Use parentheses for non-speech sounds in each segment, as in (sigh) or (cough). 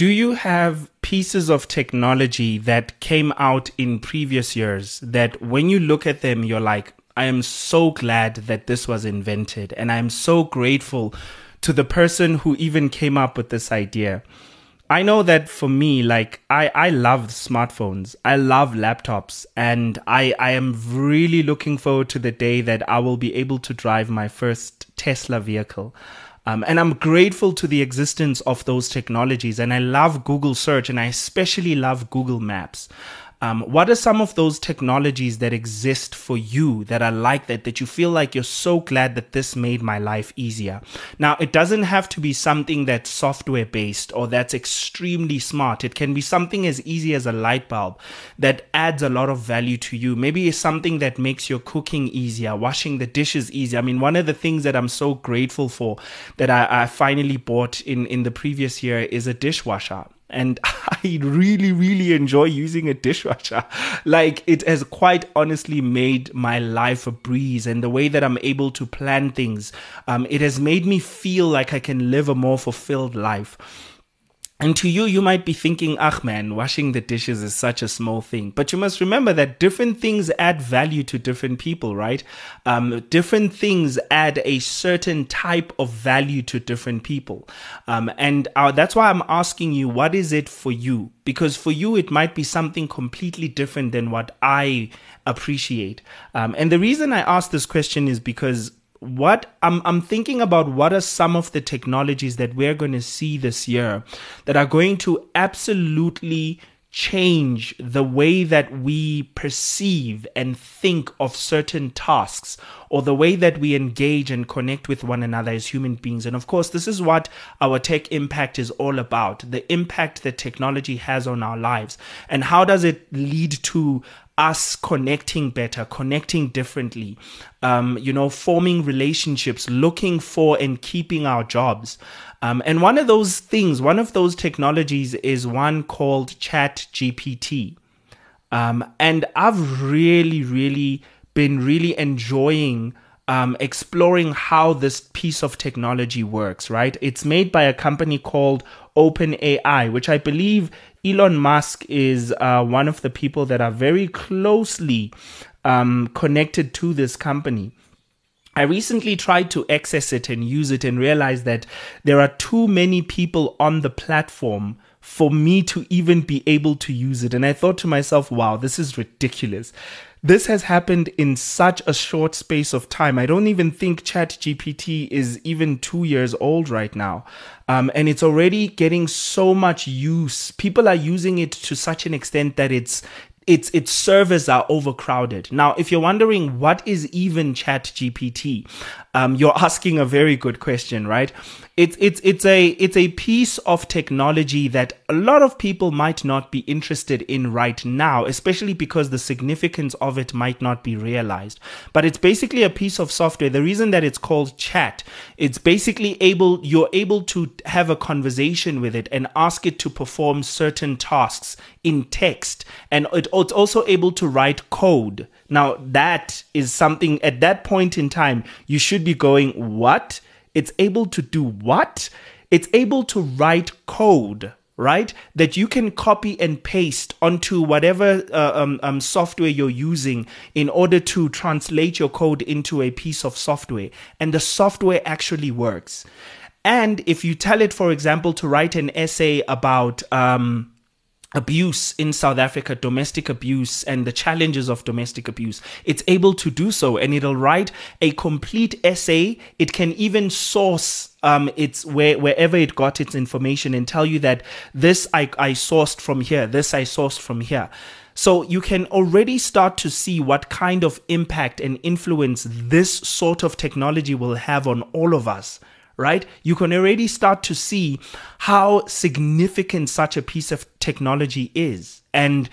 Do you have pieces of technology that came out in previous years that when you look at them, you're like, I am so glad that this was invented. And I'm so grateful to the person who even came up with this idea. I know that for me, like I, I love smartphones. I love laptops and I, I am really looking forward to the day that I will be able to drive my first Tesla vehicle. Um, and I'm grateful to the existence of those technologies. And I love Google search and I especially love Google Maps. Um, what are some of those technologies that exist for you that are like that, that you feel like you're so glad that this made my life easier? Now, it doesn't have to be something that's software based or that's extremely smart. It can be something as easy as a light bulb that adds a lot of value to you. Maybe it's something that makes your cooking easier, washing the dishes easier. I mean, one of the things that I'm so grateful for that I, I finally bought in, in the previous year is a dishwasher and (laughs) I really, really enjoy using a dishwasher. Like it has quite honestly made my life a breeze, and the way that I'm able to plan things, um, it has made me feel like I can live a more fulfilled life. And to you, you might be thinking, ah, man, washing the dishes is such a small thing. But you must remember that different things add value to different people, right? Um, different things add a certain type of value to different people. Um, and uh, that's why I'm asking you, what is it for you? Because for you, it might be something completely different than what I appreciate. Um, and the reason I ask this question is because what I'm I'm thinking about what are some of the technologies that we're going to see this year that are going to absolutely change the way that we perceive and think of certain tasks or the way that we engage and connect with one another as human beings. And of course, this is what our tech impact is all about the impact that technology has on our lives. And how does it lead to us connecting better, connecting differently, um, you know, forming relationships, looking for and keeping our jobs. Um, and one of those things, one of those technologies is one called Chat GPT. Um, and I've really, really been really enjoying um, exploring how this piece of technology works, right? It's made by a company called OpenAI, which I believe Elon Musk is uh, one of the people that are very closely um, connected to this company. I recently tried to access it and use it and realized that there are too many people on the platform for me to even be able to use it. And I thought to myself, wow, this is ridiculous. This has happened in such a short space of time. I don't even think ChatGPT is even two years old right now. Um, and it's already getting so much use. People are using it to such an extent that it's its its servers are overcrowded. Now, if you're wondering what is even Chat GPT, um, you're asking a very good question, right? It's it's it's a it's a piece of technology that a lot of people might not be interested in right now, especially because the significance of it might not be realized. But it's basically a piece of software. The reason that it's called chat, it's basically able you're able to have a conversation with it and ask it to perform certain tasks in text, and it, it's also able to write code. Now that is something at that point in time you should be going what it's able to do what? It's able to write code, right? That you can copy and paste onto whatever uh, um, um, software you're using in order to translate your code into a piece of software. And the software actually works. And if you tell it, for example, to write an essay about, um, abuse in South Africa, domestic abuse and the challenges of domestic abuse. It's able to do so and it'll write a complete essay. It can even source um, it's where wherever it got its information and tell you that this I, I sourced from here, this I sourced from here. So you can already start to see what kind of impact and influence this sort of technology will have on all of us right? You can already start to see how significant such a piece of technology is. And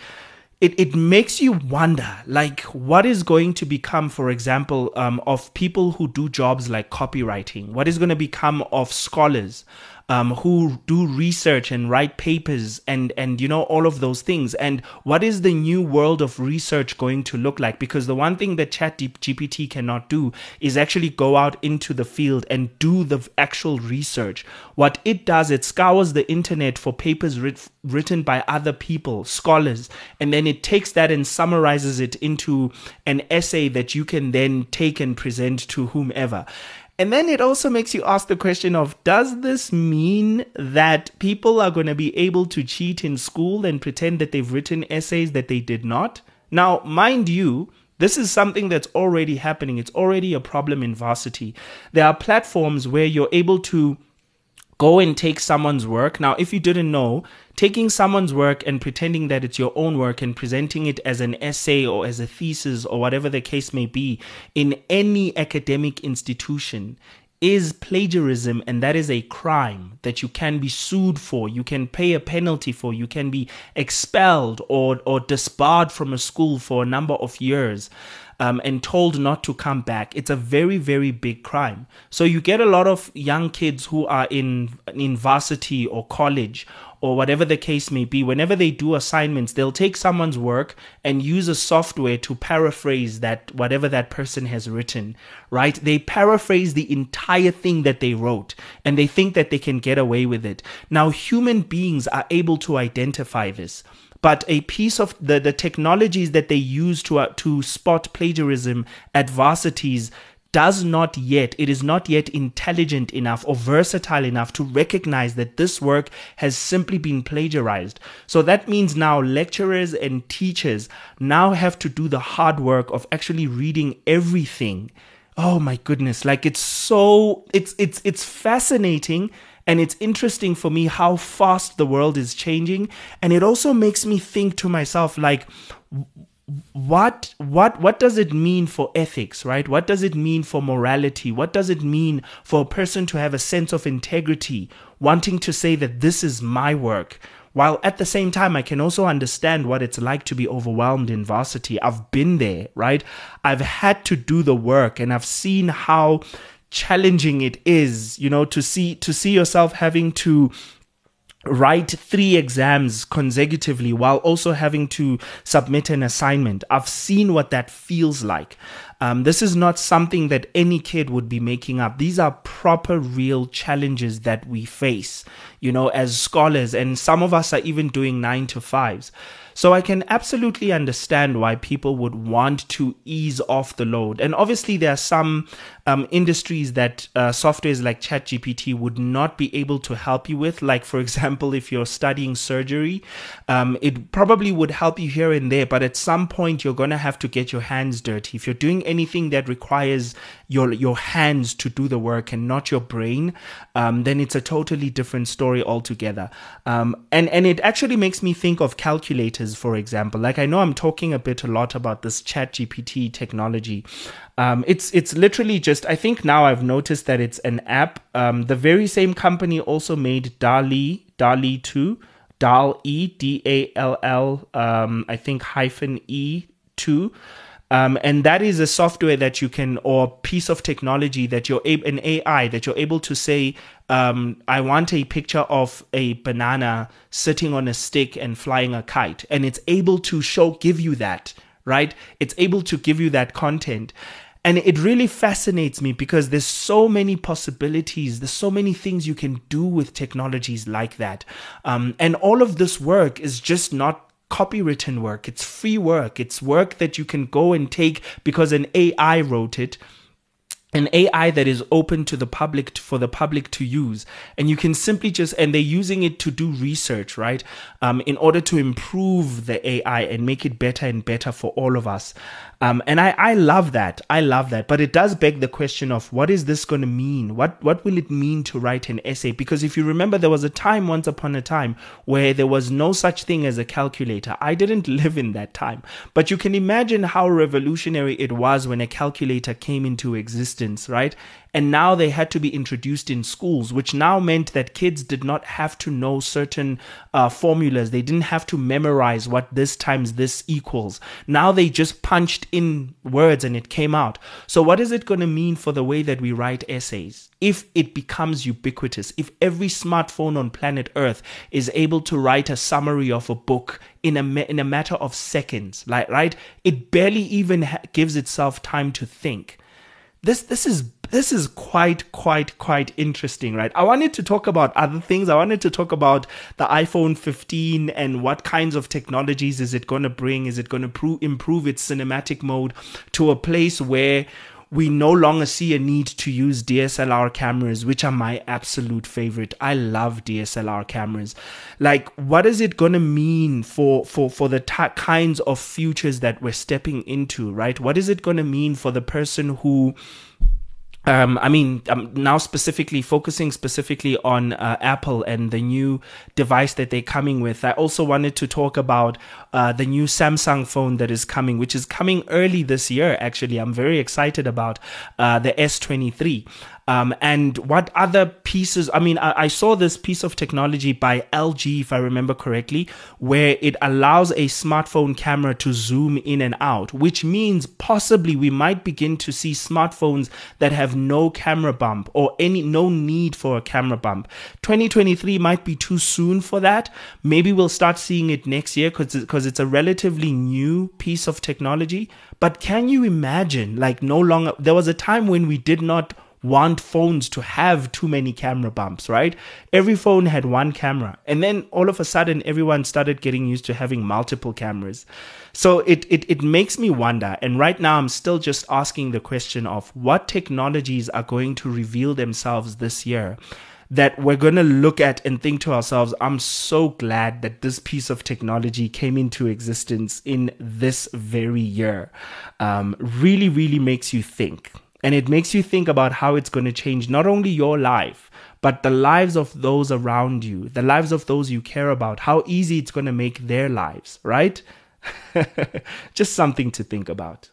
it, it makes you wonder like what is going to become for example um, of people who do jobs like copywriting what is going to become of scholars um, who do research and write papers and and you know all of those things. And what is the new world of research going to look like? Because the one thing that Chat GPT cannot do is actually go out into the field and do the actual research. What it does, it scours the internet for papers writ- written by other people, scholars, and then it takes that and summarizes it into an essay that you can then take and present to whomever. And then it also makes you ask the question of does this mean that people are going to be able to cheat in school and pretend that they've written essays that they did not? Now, mind you, this is something that's already happening. It's already a problem in varsity. There are platforms where you're able to go and take someone's work. Now, if you didn't know, taking someone's work and pretending that it's your own work and presenting it as an essay or as a thesis or whatever the case may be in any academic institution is plagiarism and that is a crime that you can be sued for. You can pay a penalty for. You can be expelled or or disbarred from a school for a number of years um, and told not to come back. It's a very, very big crime. So you get a lot of young kids who are in in varsity or college or whatever the case may be, whenever they do assignments, they'll take someone's work and use a software to paraphrase that whatever that person has written, right? They paraphrase the entire thing that they wrote and they think that they can get away with it. Now, human beings are able to identify this but a piece of the, the technologies that they use to, uh, to spot plagiarism at varsities does not yet, it is not yet intelligent enough or versatile enough to recognize that this work has simply been plagiarized. So that means now lecturers and teachers now have to do the hard work of actually reading everything. Oh my goodness, like it's so it's it's it's fascinating and it's interesting for me how fast the world is changing. And it also makes me think to myself, like, what what what does it mean for ethics right? What does it mean for morality? What does it mean for a person to have a sense of integrity wanting to say that this is my work? While at the same time i can also understand what it's like to be overwhelmed in varsity. I've been there right? I've had to do the work and i've seen how challenging it is, you know, to see to see yourself having to write three exams consecutively while also having to submit an assignment. I've seen what that feels like. Um, this is not something that any kid would be making up. These are proper, real challenges that we face, you know, as scholars, and some of us are even doing nine to fives. So I can absolutely understand why people would want to ease off the load. And obviously, there are some um, industries that uh, softwares like ChatGPT would not be able to help you with. Like, for (laughs) example, if you're studying surgery, um, it probably would help you here and there, but at some point, you're going to have to get your hands dirty. If you're doing anything that requires your your hands to do the work and not your brain, um, then it's a totally different story altogether. Um, and and it actually makes me think of calculators, for example. Like I know I'm talking a bit a lot about this Chat GPT technology. Um, it's it's literally just I think now I've noticed that it's an app. Um, the very same company also made DALL-E DALL-E two. DAL E D A L L um, I think hyphen E two. Um, and that is a software that you can, or piece of technology that you're able, an AI that you're able to say, um, I want a picture of a banana sitting on a stick and flying a kite. And it's able to show, give you that, right? It's able to give you that content. And it really fascinates me because there's so many possibilities. There's so many things you can do with technologies like that. Um, and all of this work is just not copywritten work. It's free work. It's work that you can go and take because an AI wrote it an AI that is open to the public to, for the public to use, and you can simply just and they're using it to do research, right? Um, in order to improve the AI and make it better and better for all of us. Um, and I, I love that. I love that. But it does beg the question of what is this going to mean? What what will it mean to write an essay? Because if you remember, there was a time once upon a time where there was no such thing as a calculator. I didn't (laughs) live in that time, but you can imagine how revolutionary it was when a calculator came into existence right? And now they had to be introduced in schools, which now meant that kids did not have to know certain uh, formulas. They didn't have to memorize what this times this equals. Now they just punched in words and it came out. So, what is it going to mean for the way that we write essays? If it becomes ubiquitous, if every smartphone on planet Earth is able to write a summary of a book in a in a matter of seconds, like right, it barely even ha- gives itself time to think. This this is this is quite quite quite interesting right? I wanted to talk about other things. I wanted to talk about the iphone 15 and what kinds of technologies is it going to bring? Is it going to improve its cinematic mode to a place where we no longer see a need to use DSLR cameras, which are my absolute favorite. I love DSLR cameras. Like, what is it going to mean for, for, for the t- kinds of futures that we're stepping into, right? What is it going to mean for the person who um, I mean, I'm now specifically focusing specifically on uh, Apple and the new device that they're coming with. I also wanted to talk about uh, the new Samsung phone that is coming, which is coming early this year. Actually, I'm very excited about uh, the S23. Um, and what other pieces? I mean, I, I, saw this piece of technology by LG, if I remember correctly, where it allows a smartphone camera to zoom in and out, which means possibly we might begin to see smartphones that have no camera bump or any no need for a camera bump. 2023 might be too soon for that. Maybe we'll start seeing it next year because because it's a relatively new piece of technology. But can you imagine, like, no longer? There was a time when we did not want phones to have too many camera bumps, right? Every phone had one camera. And then all of a sudden, everyone started getting used to having multiple cameras. So it, it, it makes me wonder. And right now, I'm still just asking the question of what technologies are going to reveal themselves this year that we're going to look at and think to ourselves, I'm so glad that this piece of technology came into existence in this very year. Um, really, really makes you think. And it makes you think about how it's going to change not only your life, but the lives of those around you, the lives of those you care about, how easy it's going to make their lives, right? (laughs) Just something to think about.